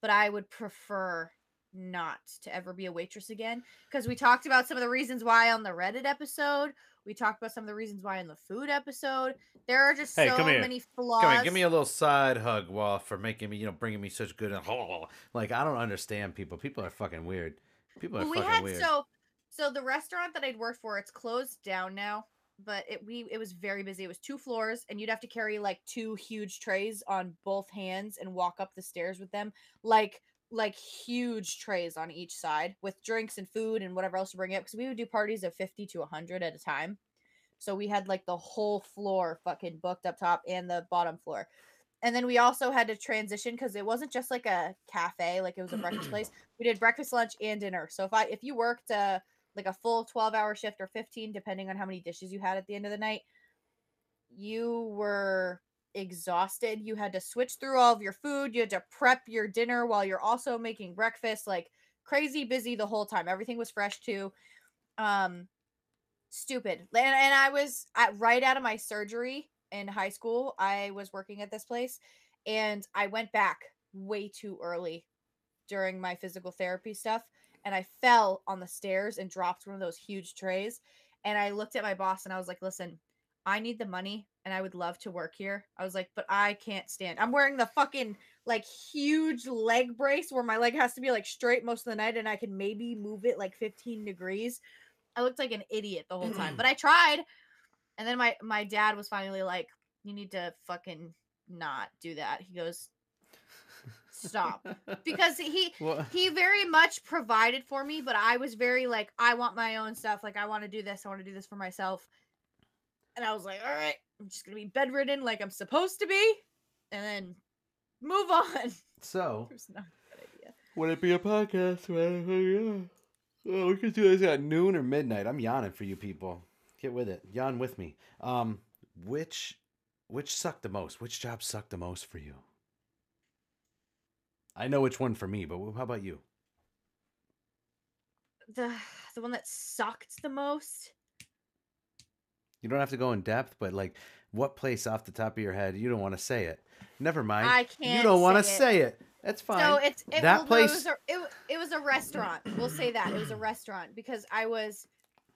S1: But I would prefer not to ever be a waitress again because we talked about some of the reasons why on the Reddit episode. We talked about some of the reasons why in the food episode. There are just
S2: Hey,
S1: so many flaws.
S2: Come here, give me a little side hug, Wall, for making me, you know, bringing me such good. Like I don't understand people. People are fucking weird. People are
S1: Well, we
S2: fucking
S1: had
S2: weird.
S1: so so the restaurant that I'd worked for, it's closed down now. but it we it was very busy. It was two floors, and you'd have to carry like two huge trays on both hands and walk up the stairs with them, like like huge trays on each side with drinks and food and whatever else to bring up. Because we would do parties of fifty to hundred at a time, so we had like the whole floor fucking booked up top and the bottom floor. And then we also had to transition because it wasn't just like a cafe, like it was a breakfast place. We did breakfast, lunch, and dinner. So if I if you worked uh like a full 12 hour shift or 15 depending on how many dishes you had at the end of the night you were exhausted. You had to switch through all of your food. You had to prep your dinner while you're also making breakfast like crazy busy the whole time. Everything was fresh too. Um stupid. And, and i was at, right out of my surgery in high school i was working at this place and i went back way too early during my physical therapy stuff and I fell on the stairs and dropped one of those huge trays. And I looked at my boss and I was like, listen, I need the money and I would love to work here. I was like, but I can't stand. I'm wearing the fucking like huge leg brace where my leg has to be like straight most of the night and I can maybe move it like 15 degrees. I looked like an idiot the whole time, but I tried. And then my my dad was finally like, you need to fucking not do that. He goes, stop because he what? he very much provided for me but i was very like i want my own stuff like i want to do this i want to do this for myself and i was like all right i'm just gonna be bedridden like i'm supposed to be and then move on.
S2: So would it be a podcast? Oh, we could do this at noon or midnight. I'm yawning for you people. Get with it. Yawn with me. Um which which sucked the most? Which job sucked the most for you? I know which one for me, but how about you?
S1: The the one that sucked the most.
S2: You don't have to go in depth, but like what place off the top of your head you don't want to say it. Never mind.
S1: I can't.
S2: You don't want to say it. That's fine.
S1: So it's it, that place. It was, a, it, it was a restaurant. We'll say that it was a restaurant because I was,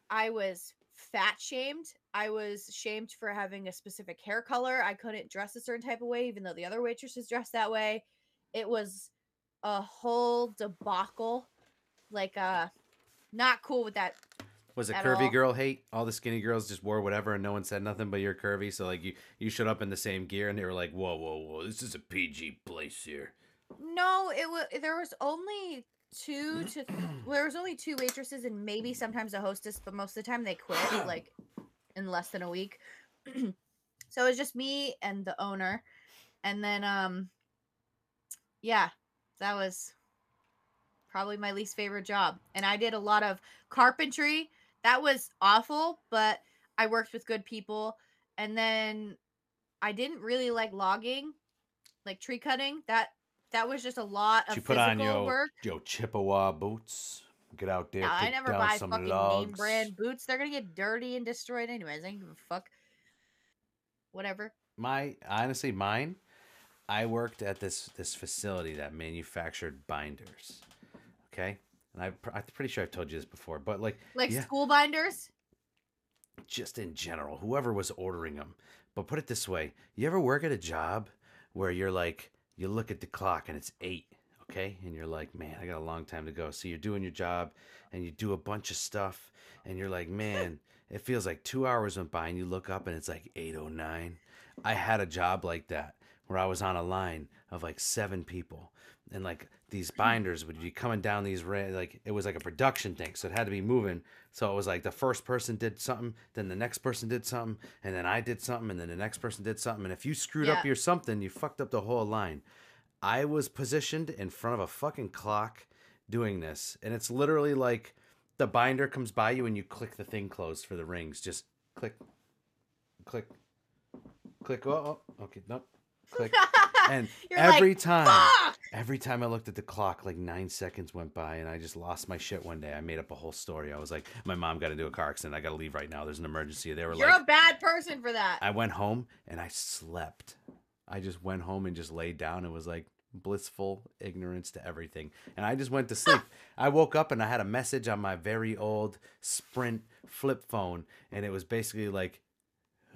S1: I was fat shamed. I was shamed for having a specific hair color. I couldn't dress a certain type of way, even though the other waitresses dressed that way. It was a whole debacle. Like uh not cool with that.
S2: Was it curvy all. girl hate? All the skinny girls just wore whatever and no one said nothing but you're curvy. So like you you showed up in the same gear and they were like, Whoa, whoa, whoa, this is a PG place here.
S1: No, it was there was only two to well, there was only two waitresses and maybe sometimes a hostess, but most of the time they quit like in less than a week. so it was just me and the owner. And then um yeah, that was probably my least favorite job. And I did a lot of carpentry. That was awful, but I worked with good people. And then I didn't really like logging, like tree cutting. That that was just a lot of you put on
S2: your,
S1: work.
S2: Your Chippewa boots. Get out there.
S1: No, I never buy fucking logs. name brand boots. They're gonna get dirty and destroyed anyways. I don't give a fuck. Whatever.
S2: My honestly, mine I worked at this this facility that manufactured binders. Okay, and I I'm pretty sure I've told you this before, but like
S1: like yeah, school binders.
S2: Just in general, whoever was ordering them. But put it this way: you ever work at a job where you're like, you look at the clock and it's eight, okay, and you're like, man, I got a long time to go. So you're doing your job and you do a bunch of stuff, and you're like, man, it feels like two hours went by, and you look up and it's like eight oh nine. I had a job like that where I was on a line of like seven people, and like these binders would be coming down these like it was like a production thing, so it had to be moving. So it was like the first person did something, then the next person did something, and then I did something, and then the next person did something. And if you screwed yeah. up your something, you fucked up the whole line. I was positioned in front of a fucking clock doing this, and it's literally like the binder comes by you and you click the thing closed for the rings. Just click, click, click. Oh, oh okay, nope click. And every like, time, Fuck! every time I looked at the clock, like nine seconds went by, and I just lost my shit one day. I made up a whole story. I was like, "My mom got into a car accident. I got to leave right now. There's an emergency." They were
S1: You're
S2: like,
S1: "You're a bad person for that."
S2: I went home and I slept. I just went home and just laid down. It was like blissful ignorance to everything. And I just went to sleep. I woke up and I had a message on my very old Sprint flip phone. And it was basically like,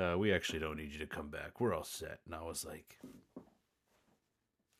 S2: uh, we actually don't need you to come back. We're all set. And I was like,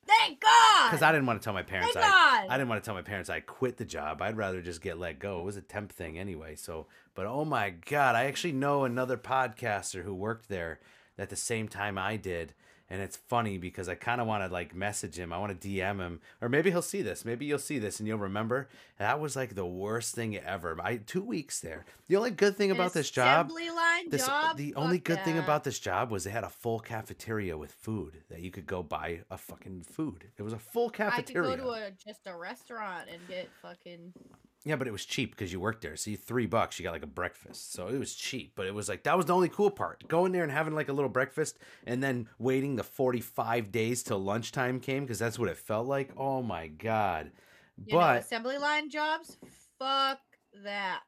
S1: Thank God.
S2: Because I didn't want to tell my parents
S1: Thank
S2: I,
S1: God.
S2: I didn't want to tell my parents I quit the job. I'd rather just get let go. It was a temp thing anyway. So, but oh my god, I actually know another podcaster who worked there at the same time I did, and it's funny because I kind of want to like message him. I want to DM him, or maybe he'll see this. Maybe you'll see this and you'll remember that was like the worst thing ever. I two weeks there. The only good thing
S1: An
S2: about this job
S1: line
S2: this,
S1: job.
S2: the only
S1: Fuck
S2: good thing about this job was they had a full cafeteria with food that you could go buy a fucking food. It was a full cafeteria.
S1: I could go to a just a restaurant and get fucking.
S2: Yeah, but it was cheap because you worked there. So you three bucks, you got like a breakfast. So it was cheap, but it was like that was the only cool part. Going there and having like a little breakfast, and then waiting the forty five days till lunchtime came because that's what it felt like. Oh my god!
S1: You know,
S2: But
S1: assembly line jobs. Fuck that.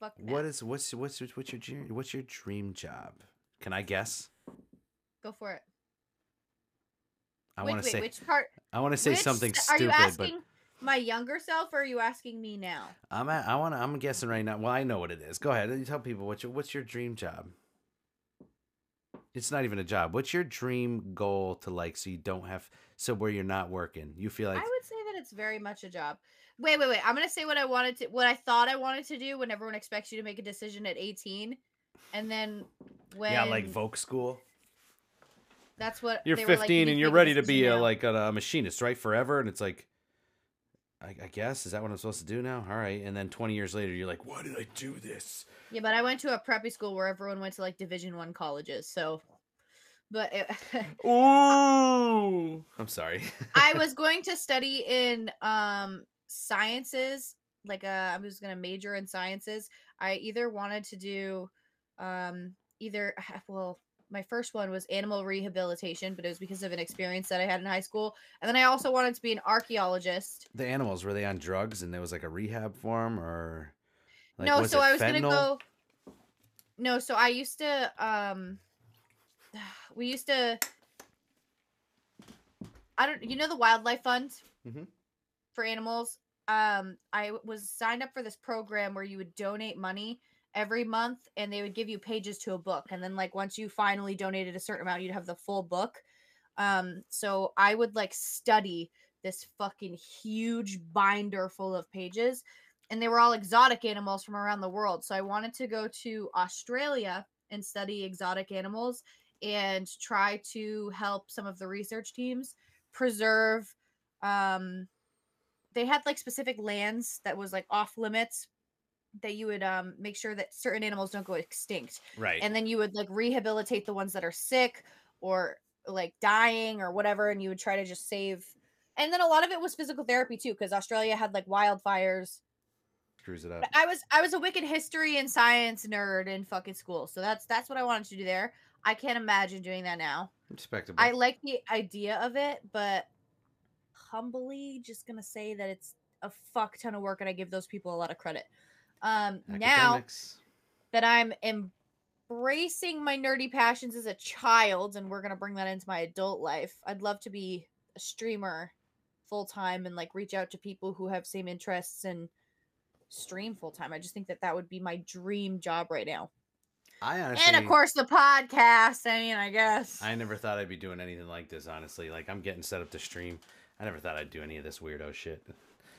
S1: Fuck that.
S2: what is what's what's what's your dream what's your dream job? Can I guess?
S1: Go for it.
S2: I want to
S1: wait,
S2: say
S1: which part?
S2: I want to say
S1: which
S2: something stupid, but
S1: my younger self or are you asking me now?
S2: I'm at, I want to I'm guessing right now. Well, I know what it is. Go ahead. and tell people what's your what's your dream job. It's not even a job. What's your dream goal to like so you don't have so where you're not working? You feel like
S1: I would say that it's very much a job. Wait, wait, wait. I'm gonna say what I wanted to, what I thought I wanted to do when everyone expects you to make a decision at 18, and then when
S2: yeah, like Vogue school.
S1: that's what
S2: You're
S1: they were like,
S2: 15
S1: "You
S2: and you're ready to be a, like a, a machinist, right? Forever, and it's like, I, I guess is that what I'm supposed to do now? All right, and then 20 years later, you're like, why did I do this?
S1: Yeah, but I went to a preppy school where everyone went to like Division One colleges, so. But it,
S2: Ooh, I'm sorry.
S1: I was going to study in um sciences, like uh, I was going to major in sciences. I either wanted to do um either well, my first one was animal rehabilitation, but it was because of an experience that I had in high school. And then I also wanted to be an archaeologist.
S2: the animals were they on drugs and there was like a rehab for them or like,
S1: no, so I was going to go No, so I used to um we used to I don't you know the wildlife fund
S2: Mhm.
S1: for animals? Um I was signed up for this program where you would donate money every month and they would give you pages to a book and then like once you finally donated a certain amount you'd have the full book. Um so I would like study this fucking huge binder full of pages and they were all exotic animals from around the world. So I wanted to go to Australia and study exotic animals and try to help some of the research teams preserve um they had like specific lands that was like off limits that you would um make sure that certain animals don't go extinct
S2: right?
S1: and then you would like rehabilitate the ones that are sick or like dying or whatever and you would try to just save and then a lot of it was physical therapy too because australia had like wildfires
S2: screws it up.
S1: but I was I was a wicked history and science nerd in fucking school. So that's that's what I wanted to do there. I can't imagine doing that now.
S2: Respectable.
S1: I like the idea of it, but humbly just gonna say that it's a fuck ton of work and I give those people a lot of credit. Um now that I'm embracing my nerdy passions as a child and we're to bring that into my adult life. I'd love to be a streamer full time and like reach out to people who have same interests and stream full time. I just think that that would be my dream job right now.
S2: I honestly,
S1: and of course the podcast. I mean, I guess.
S2: I never thought I'd be doing anything like this. Honestly, like I'm getting set up to stream. I never thought I'd do any of this weirdo shit.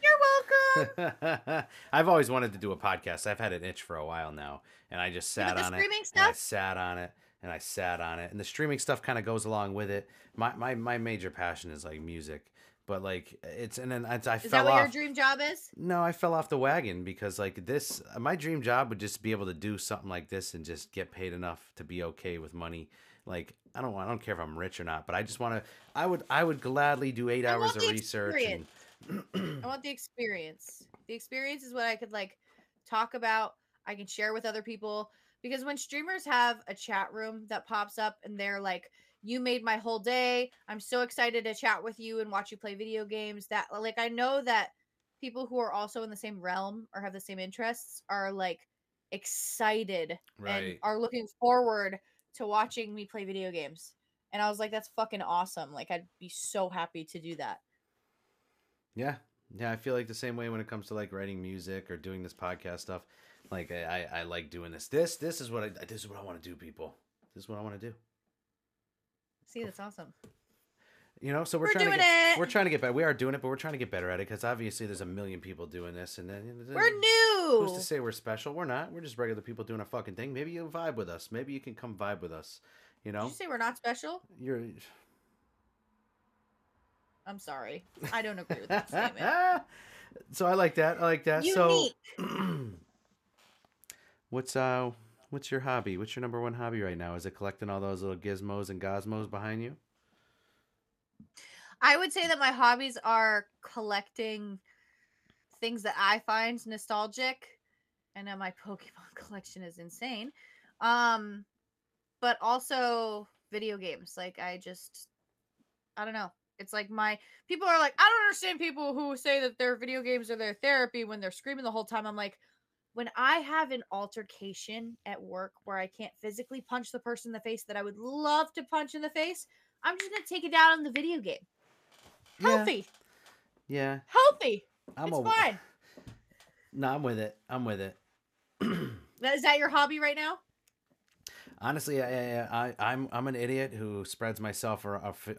S1: You're welcome.
S2: I've always wanted to do a podcast. I've had an itch for a while now, and I just sat on it. And I sat on it, and I sat on it, and the streaming stuff kind of goes along with it. My my my major passion is like music, but like it's and then I, I
S1: Is
S2: fell
S1: that what
S2: off.
S1: your dream job is?
S2: No, I fell off the wagon because like this my dream job would just be able to do something like this and just get paid enough to be okay with money. Like I don't want I don't care if I'm rich or not, but I just want to I would I would gladly do 8
S1: I
S2: hours of research and
S1: I want the experience. The experience is what I could like talk about. I can share with other people because when streamers have a chat room that pops up and they're like, "You made my whole day. I'm so excited to chat with you and watch you play video games." That like I know that people who are also in the same realm or have the same interests are like excited and
S2: right.
S1: are looking forward to watching me play video games. And I was like, that's fucking awesome. Like I'd be so happy to do that.
S2: Yeah. Yeah, I feel like the same way when it comes to like writing music or doing this podcast stuff. Like I, I, I like doing this. This this is what I this is what I want to do, people. This is what I want to do.
S1: See, that's awesome.
S2: You know, so we're,
S1: We're
S2: trying to get,
S1: it.
S2: we're trying to get better. We are doing it, but we're trying to get better at it because obviously there's a million people doing this, and then
S1: We're new.
S2: Who's to say we're special? We're not. We're just regular people doing a fucking thing. Maybe you vibe with us. Maybe you can come vibe with us. You
S1: Did
S2: know,
S1: you say we're not special?
S2: you're.
S1: I'm sorry. I don't agree with that statement.
S2: so I like that. I like that.
S1: Unique.
S2: So, what's uh, what's your hobby? What's your number one hobby right now? Is it collecting all those little gizmos and gosmos behind you?
S1: I would say that my hobbies are collecting things that I find nostalgic, and then my Pokemon collection is insane. Um, but also video games. Like I just, I don't know. It's like my people are like, I don't understand people who say that their video games are their therapy when they're screaming the whole time. I'm like, when I have an altercation at work where I can't physically punch the person in the face that I would love to punch in the face, I'm just gonna take it down on the video game. Healthy,
S2: Yeah,
S1: healthy.
S2: I'm
S1: it's
S2: a-
S1: fine.
S2: No, I'm with it. I'm with it.
S1: Is that your hobby right now?
S2: Honestly, I, I, I'm I'm an idiot who spreads myself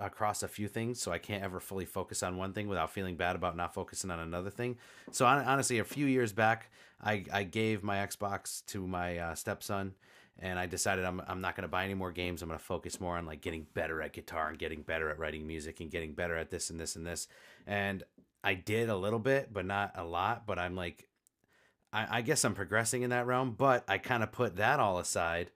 S2: across a few things, so I can't ever fully focus on one thing without feeling bad about not focusing on another thing. So hon- honestly, a few years back, I, I gave my Xbox to my uh, stepson, and I decided I'm I'm not gonna buy any more games. I'm gonna focus more on like getting better at guitar and getting better at writing music and getting better at this and this and this. And I did a little bit, but not a lot. But I'm like, I, I guess I'm progressing in that realm. But I kind of put that all aside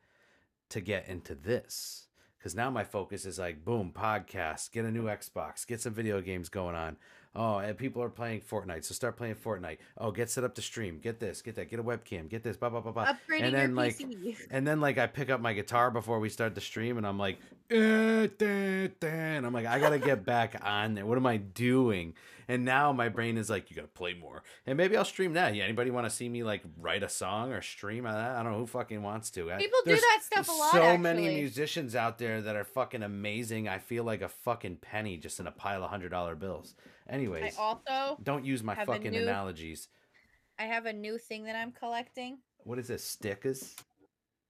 S2: to get into this because now my focus is like boom podcast get a new xbox get some video games going on. Oh and people are playing fortnite so start playing fortnite. Oh get set up to stream get this get that get a webcam get this blah blah blah blah.
S1: Upgrading
S2: and then
S1: your
S2: like
S1: PC.
S2: and then like i pick up my guitar before we start the stream and i'm like eh, da, da, and i'm like i gotta get back on there. What am i doing? And now my brain is like you gotta play more. And maybe i'll stream that. Yeah anybody want to see me like write a song or stream? On that i don't know who fucking wants to. I-
S1: People do that stuff a lot.
S2: so many musicians out there that are fucking amazing. I feel like a fucking penny just in a pile of hundred dollar bills.
S1: I
S2: anyways
S1: also
S2: don't use my fucking
S1: new-
S2: analogies.
S1: I have a new thing that I'm collecting.
S2: what is this stickers?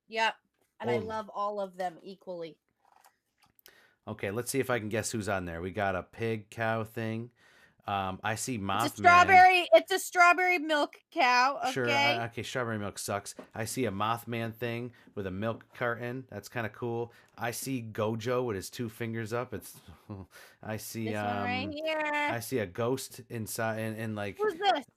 S1: Yep. And I love all of them equally.
S2: Okay, let's see if I can guess who's on there. We got a pig cow thing. Um, I see Mothman.
S1: It's a strawberry. It's a strawberry milk cow. Okay.
S2: Sure. I- okay, strawberry milk sucks. I see a Mothman thing with a milk carton. That's kind of cool. I see Gojo with his two fingers up. It's. I see.
S1: this
S2: um,
S1: one right here.
S2: I see a ghost inside and, and like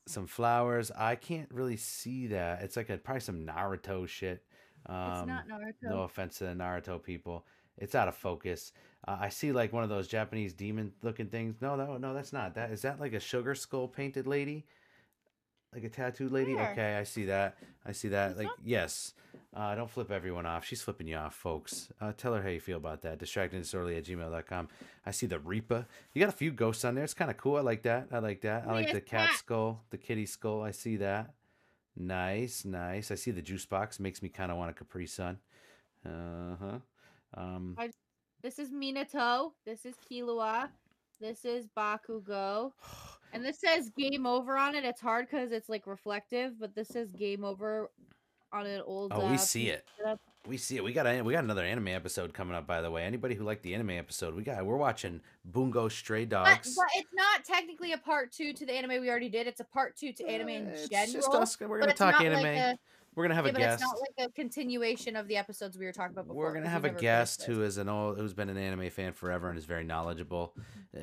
S2: some flowers. I can't really see that. It's like a, probably some Naruto shit. Um,
S1: it's not Naruto.
S2: no offense to the Naruto people. It's out of focus. Uh, I see like one of those Japanese demon looking things. No, no, no, that's not. That is that like a sugar skull painted lady, like a tattooed lady.
S1: Where?
S2: Okay, I see that. I see that. Like
S1: one?
S2: yes. Uh, don't flip everyone off. She's flipping you off, folks. Uh, tell her how you feel about that. Distractingdisorderly at gmail.com. I see the Reaper. You got a few ghosts on there. It's kind of cool. I like that. I like that. I like the cat skull, the kitty skull. I see that. Nice, nice. I see the juice box. Makes me kind of want a Capri Sun. Uh huh. Um,
S1: This is Minato. This is Killua. This is Bakugo. And this says game over on it. It's hard because it's like reflective, but this says game over on an old.
S2: oh, we
S1: uh,
S2: see it.
S1: setup.
S2: We see it. We got a, we got another anime episode coming up. By the way, anybody who liked the anime episode, we got we're watching Bungo Stray Dogs.
S1: but it's not technically a part two to the anime we already did. It's a part two to anime in
S2: Uh, it's
S1: general.
S2: just us. We're gonna talk anime.
S1: Like a,
S2: we're gonna have
S1: yeah,
S2: a
S1: but
S2: guest.
S1: it's not like a continuation of the episodes we were talking about before.
S2: We're gonna have a guest who is an old, who's been an anime fan forever and is very knowledgeable uh,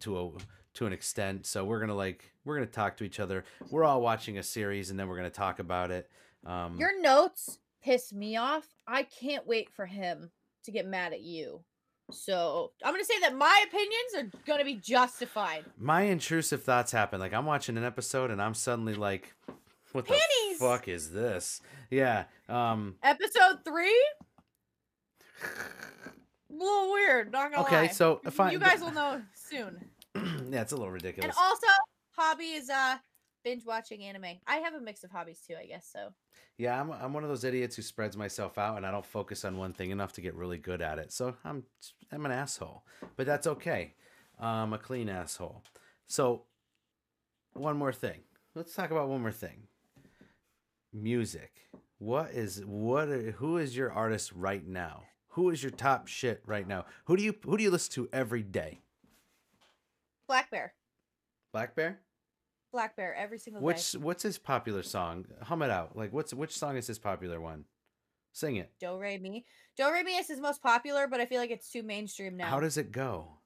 S2: to a to an extent. So we're gonna like we're gonna talk to each other. We're all watching a series and then we're gonna talk about it. Um,
S1: Your notes piss me off. I can't wait for him to get mad at you. So I'm gonna say that my opinions are gonna be justified.
S2: my intrusive thoughts happen. Like I'm watching an episode and I'm suddenly like, "What
S1: Panties!
S2: the fuck is this?" Yeah. Um.
S1: Episode three, a little weird. Not gonna
S2: Okay.
S1: lie.
S2: So
S1: You-
S2: fine.
S1: you guys will know soon.
S2: yeah, it's a little ridiculous.
S1: And also, hobby is uh binge watching anime. I have a mix of hobbies too, I guess. So
S2: Yeah, I'm I'm one of those idiots who spreads myself out and I don't focus on one thing enough to get really good at it. So I'm I'm an asshole, but that's okay. I'm a clean asshole. So one more thing. Let's talk about one more thing. Music. What is what are, who is your artist right now? Who is your top shit right now? Who do you who do you listen to every day?
S1: Blackbear.
S2: Black Bear.
S1: Blackbear every single
S2: Which
S1: day.
S2: Which what's his popular song? Hum it out. Like what's which song is his popular one? Sing it.
S1: Do Re Mi. Do Re Mi is his most popular, but I feel like it's too mainstream now.
S2: How does it go?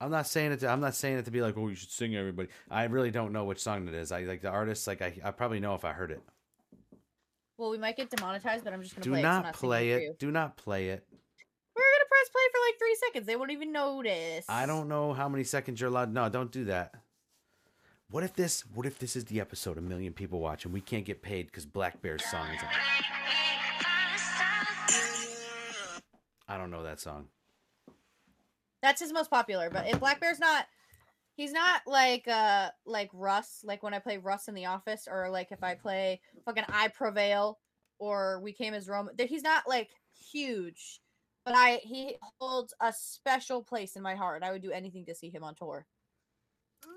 S2: I'm not saying it. To, I'm not saying it to be like, oh, you should sing everybody. I really don't know which song it is. I like the artist. Like I, I probably know if I heard it.
S1: Well, we might get demonetized, but I'm just gonna
S2: Do
S1: play it.
S2: not
S1: not
S2: play
S1: for
S2: it. Do not play it.
S1: We're gonna press play for like three seconds. They won't even notice.
S2: I don't know how many seconds you're allowed. No, don't do that. What if this? What if this is the episode a million people watch and we can't get paid because Blackbear's song is on? I don't know that song.
S1: That's his most popular, but if Blackbear's not, he's not like uh like Russ. Like when I play Russ in the office, or like if I play fucking I Prevail, or We Came as Rome. He's not like huge, but I he holds a special place in my heart. I would do anything to see him on tour.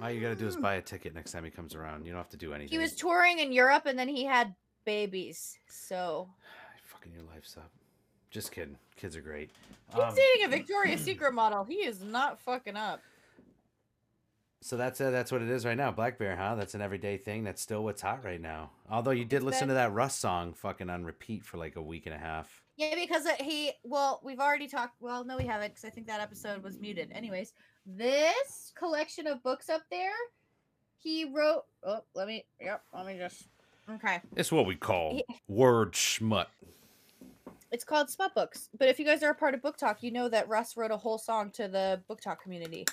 S2: All you gotta do is buy a ticket next time he comes around. You don't have to do anything.
S1: He was touring in Europe, and then he had babies. So
S2: fucking your life's up. Just kidding. Kids are great.
S1: he's
S2: Um,
S1: dating a Victoria's Secret model. He is not fucking up.
S2: So that's uh, that's what it is right now. Blackbear, huh? That's an everyday thing. That's still what's hot right now. Although you did listen to that Russ song fucking on repeat for like a week and a half.
S1: Yeah, because he. Well, we've already talked. Well, no, we haven't, because I think that episode was muted. Anyways, this collection of books up there, he wrote. Oh, let me. Yep, let me just. Okay,
S2: It's what we call
S1: He-
S2: word schmut.
S1: it's called Smut Books. But if you guys are a part of BookTok, you know that Russ wrote a whole song to the BookTok community.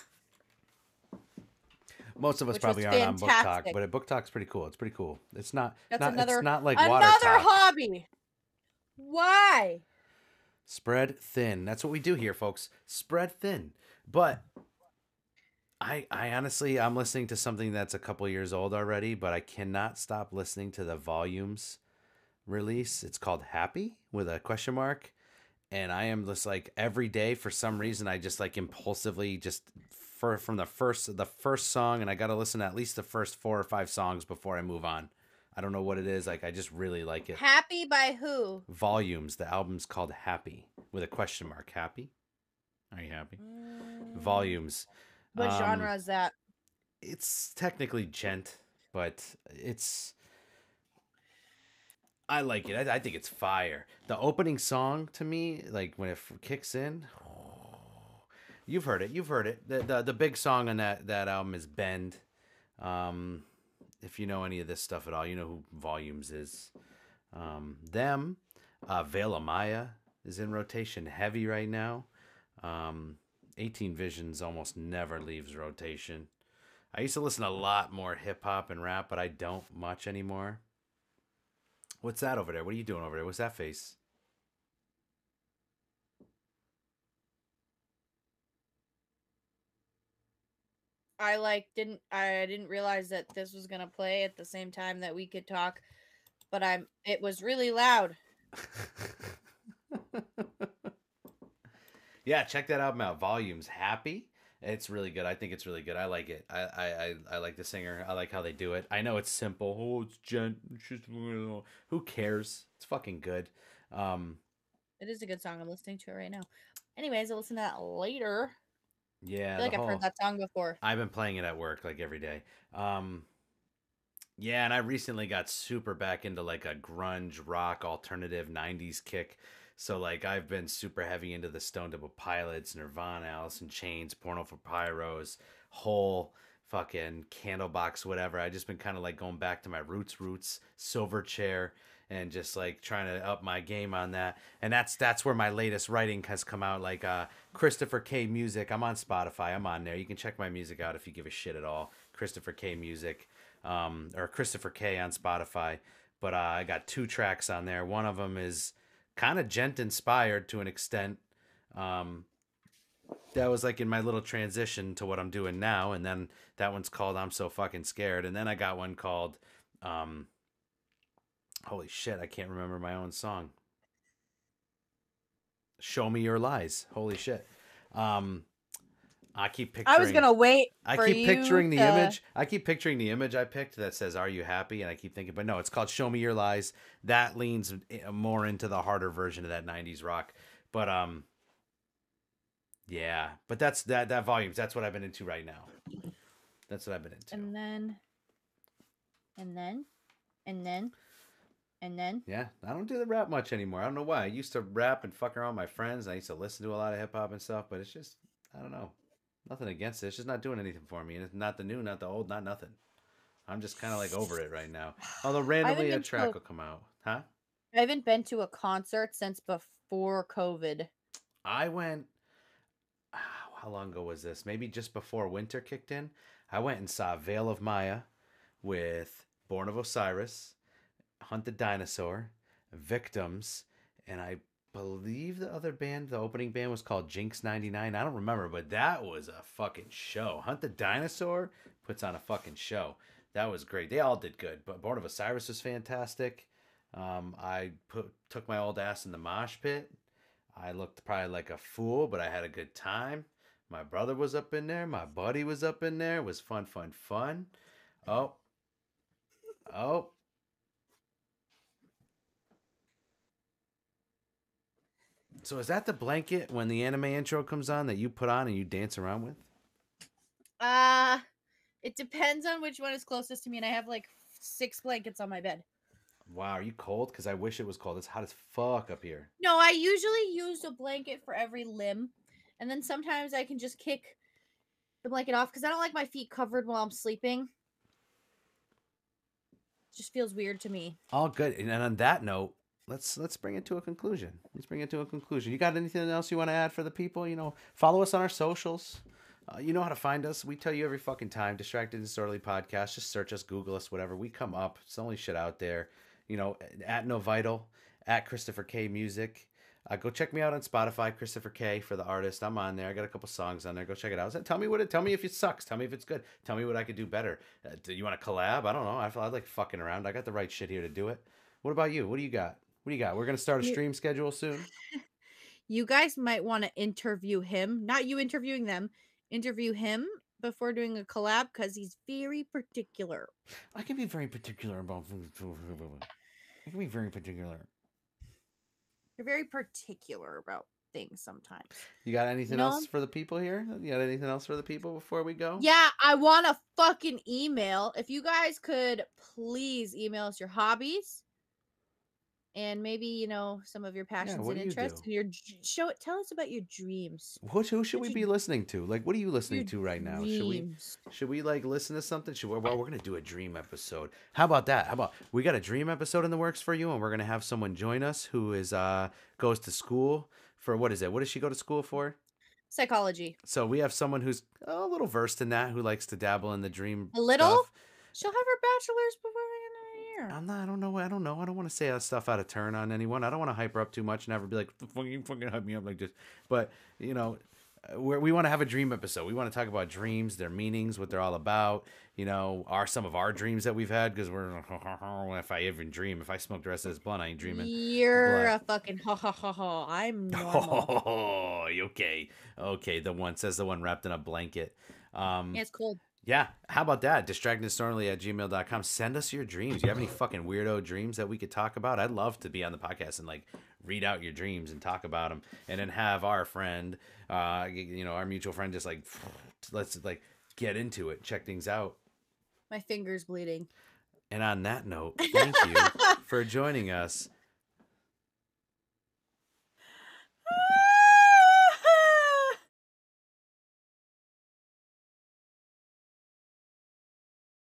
S2: Most of us probably aren't on Book Talk, but BookTok's pretty cool. It's pretty cool. It's not.
S1: That's
S2: not
S1: another-
S2: It's not like
S1: Another hobby. Why?
S2: Spread thin. That's what we do here, folks. Spread thin. But I I honestly I'm listening to something that's a couple years old already, but I cannot stop listening to the volumes release. It's called Happy with a question mark. And I am just like every day for some reason I just like impulsively just for from the first the first song and I gotta listen to at least the first four or five songs before I move on. I don't know what it is. Like I just really like it.
S1: Happy by who?
S2: Volumes. The album's called Happy with a question mark. Happy? Are you happy?
S1: Mm,
S2: Volumes.
S1: What
S2: Um,
S1: genre is that?
S2: It's technically djent, but it's. I like it. I, I think it's fire. The opening song to me, like when it f- kicks in, you've heard it. You've heard it. The, the the big song on that that album is "Bend." Um, if you know any of this stuff at all, you know who Volumes is. Um, them, uh, Veil of Maya is in rotation heavy right now. Um, 18 Visions almost never leaves rotation. I used to listen a lot more hip hop and rap, but I don't much anymore. What's that over there? What are you doing over there? What's that face?
S1: I like didn't I didn't realize that this was gonna play at the same time that we could talk, but I'm it was really loud.
S2: yeah, check that album out. Volumes Happy. It's really good. I think it's really good. I like it. I I, I, I like the singer. I like how they do it. I know it's simple. Oh, it's djent. It's just, who cares? It's fucking good. Um,
S1: It is a good song. I'm listening to it right now. Anyways, I'll listen to that later.
S2: Yeah.
S1: I feel like
S2: the
S1: I've
S2: whole-
S1: heard that song before.
S2: I've been playing it at work like every day. Um yeah, and I recently got super back into like a grunge rock alternative 90s kick. So like I've been super heavy into the Stone Temple Pilots, Nirvana, Alice in Chains, Porno for Pyros, whole fucking Candlebox, whatever. I just been kind of like going back to my roots, roots, Silverchair, and just like trying to up my game on that. And that's that's where my latest writing has come out. Like uh, Christopher K Music. I'm on Spotify. I'm on there. You can check my music out if you give a shit at all. Christopher K Music, um, or Christopher K on Spotify. But uh, I got two tracks on there. One of them is kind of djent inspired to an extent. Um, that was like in my little transition to what I'm doing now, and then that one's called "I'm So Fucking Scared," and then I got one called, um, holy shit, I can't remember my own song. Show me your lies. Holy shit. Um, I keep picturing.
S1: I was gonna wait.
S2: I keep picturing the
S1: to-
S2: image. I keep picturing the image I picked that says "Are you happy?" and I keep thinking, but no, it's called "Show Me Your Lies." That leans more into the harder version of that '90s rock. But um, Yeah, but that's that that volumes. That's what I've been into right now. That's what I've been into.
S1: And then, and then, and then, and then.
S2: Yeah, I don't do the rap much anymore. I don't know why. I used to rap and fuck around with my friends. I used to listen to a lot of hip hop and stuff, but it's just I don't know. Nothing against it. It's just not doing anything for me. And it's not the new, not the old, not nothing. I'm just kind of like over it right now. Although randomly a track
S1: a-
S2: will come out. Huh?
S1: I haven't been to a concert since before COVID.
S2: I went. ah, How long ago was this? Maybe just before winter kicked in. I went and saw Veil of Maya with Born of Osiris, Hunt the Dinosaur, Victims, and I believe the other band, the opening band was called Jinx 99. I don't remember, but that was a fucking show. Hunt the Dinosaur puts on a fucking show. That was great. They all did good, but Born of Osiris was fantastic. Um, I put took my old ass in the mosh pit. I looked probably like a fool, but I had a good time. My brother was up in there. My buddy was up in there. It was fun, fun, fun. Oh. Oh. So is that the blanket when the anime intro comes on that you put on and you dance around with?
S1: Uh it depends on which one is closest to me, and I have like six blankets on my bed.
S2: Wow, are you cold? Because I wish it was cold. It's hot as fuck up here.
S1: No, I usually use a blanket for every limb, and then sometimes I can just kick the blanket off because I don't like my feet covered while I'm sleeping. It just feels weird to me.
S2: All good. And on that note, let's let's bring it to a conclusion. Let's bring it to a conclusion. You got anything else you want to add for the people? You know, follow us on our socials. Uh, you know how to find us. We tell you every fucking time. Distracted and Disorderly Podcast. Just search us, Google us, whatever. We come up. It's the only shit out there. You know, at No Vital, at Christopher K Music. Uh, go check me out on Spotify, Christopher K for the artist. I'm on there. I got a couple songs on there. Go check it out. Tell me what it. Tell me if it sucks. Tell me if it's good. Tell me what I could do better. Uh, do you want to collab? I don't know. I feel I like fucking around. I got the right shit here to do it. What about you? What do you got? What do you got? We're gonna start a stream schedule soon.
S1: You guys might want to interview him, not you interviewing them, interview him before doing a collab because he's very particular.
S2: I can be very particular about. I can be very particular.
S1: You're very particular about things sometimes.
S2: You got anything
S1: No.
S2: else for the people here? You got anything else for the people before we go?
S1: Yeah, I want a fucking email. If you guys could please email us your hobbies and maybe, you know, some of your passions
S2: what
S1: and interests and your show tell us about your dreams.
S2: What, who should
S1: What
S2: we be listening to? Like, what are you listening to right now? Should we?
S1: dreams.
S2: Should we like listen to something? Should we, well, we're gonna do a dream episode. How about that? How about we got a dream episode in the works for you, and we're gonna have someone join us who is uh goes to school for what is it? What does she go to school for?
S1: Psychology.
S2: So we have someone who's a little versed in that, who likes to dabble in the dream.
S1: A little?
S2: stuff.
S1: She'll have her bachelor's before the end of the year.
S2: I'm not. I don't know. I don't know. I don't want to say that stuff out of turn on anyone. I don't want to hype her up too much and ever be like, "Fucking, fucking hype me up like this." But you know, we're, we want to have a dream episode. We want to talk about dreams, their meanings, what they're all about. You know, are some of our dreams that we've had because we're if I even dream, if I smoke the rest of this blunt, I ain't dreaming.
S1: You're
S2: Black.
S1: a fucking ha ha ha ha. I'm normal.
S2: Oh, okay, okay. The one says the one wrapped in a blanket. Um,
S1: Yeah, it's cold.
S2: Yeah, how about that? Distracteddisorderly at gmail.com. Send us your dreams. You have any fucking weirdo dreams that we could talk about? I'd love to be on the podcast and like read out your dreams and talk about them and then have our friend, uh, you know, our mutual friend just like, let's like get into it, check things out.
S1: My finger's bleeding.
S2: And on that note, thank you for joining us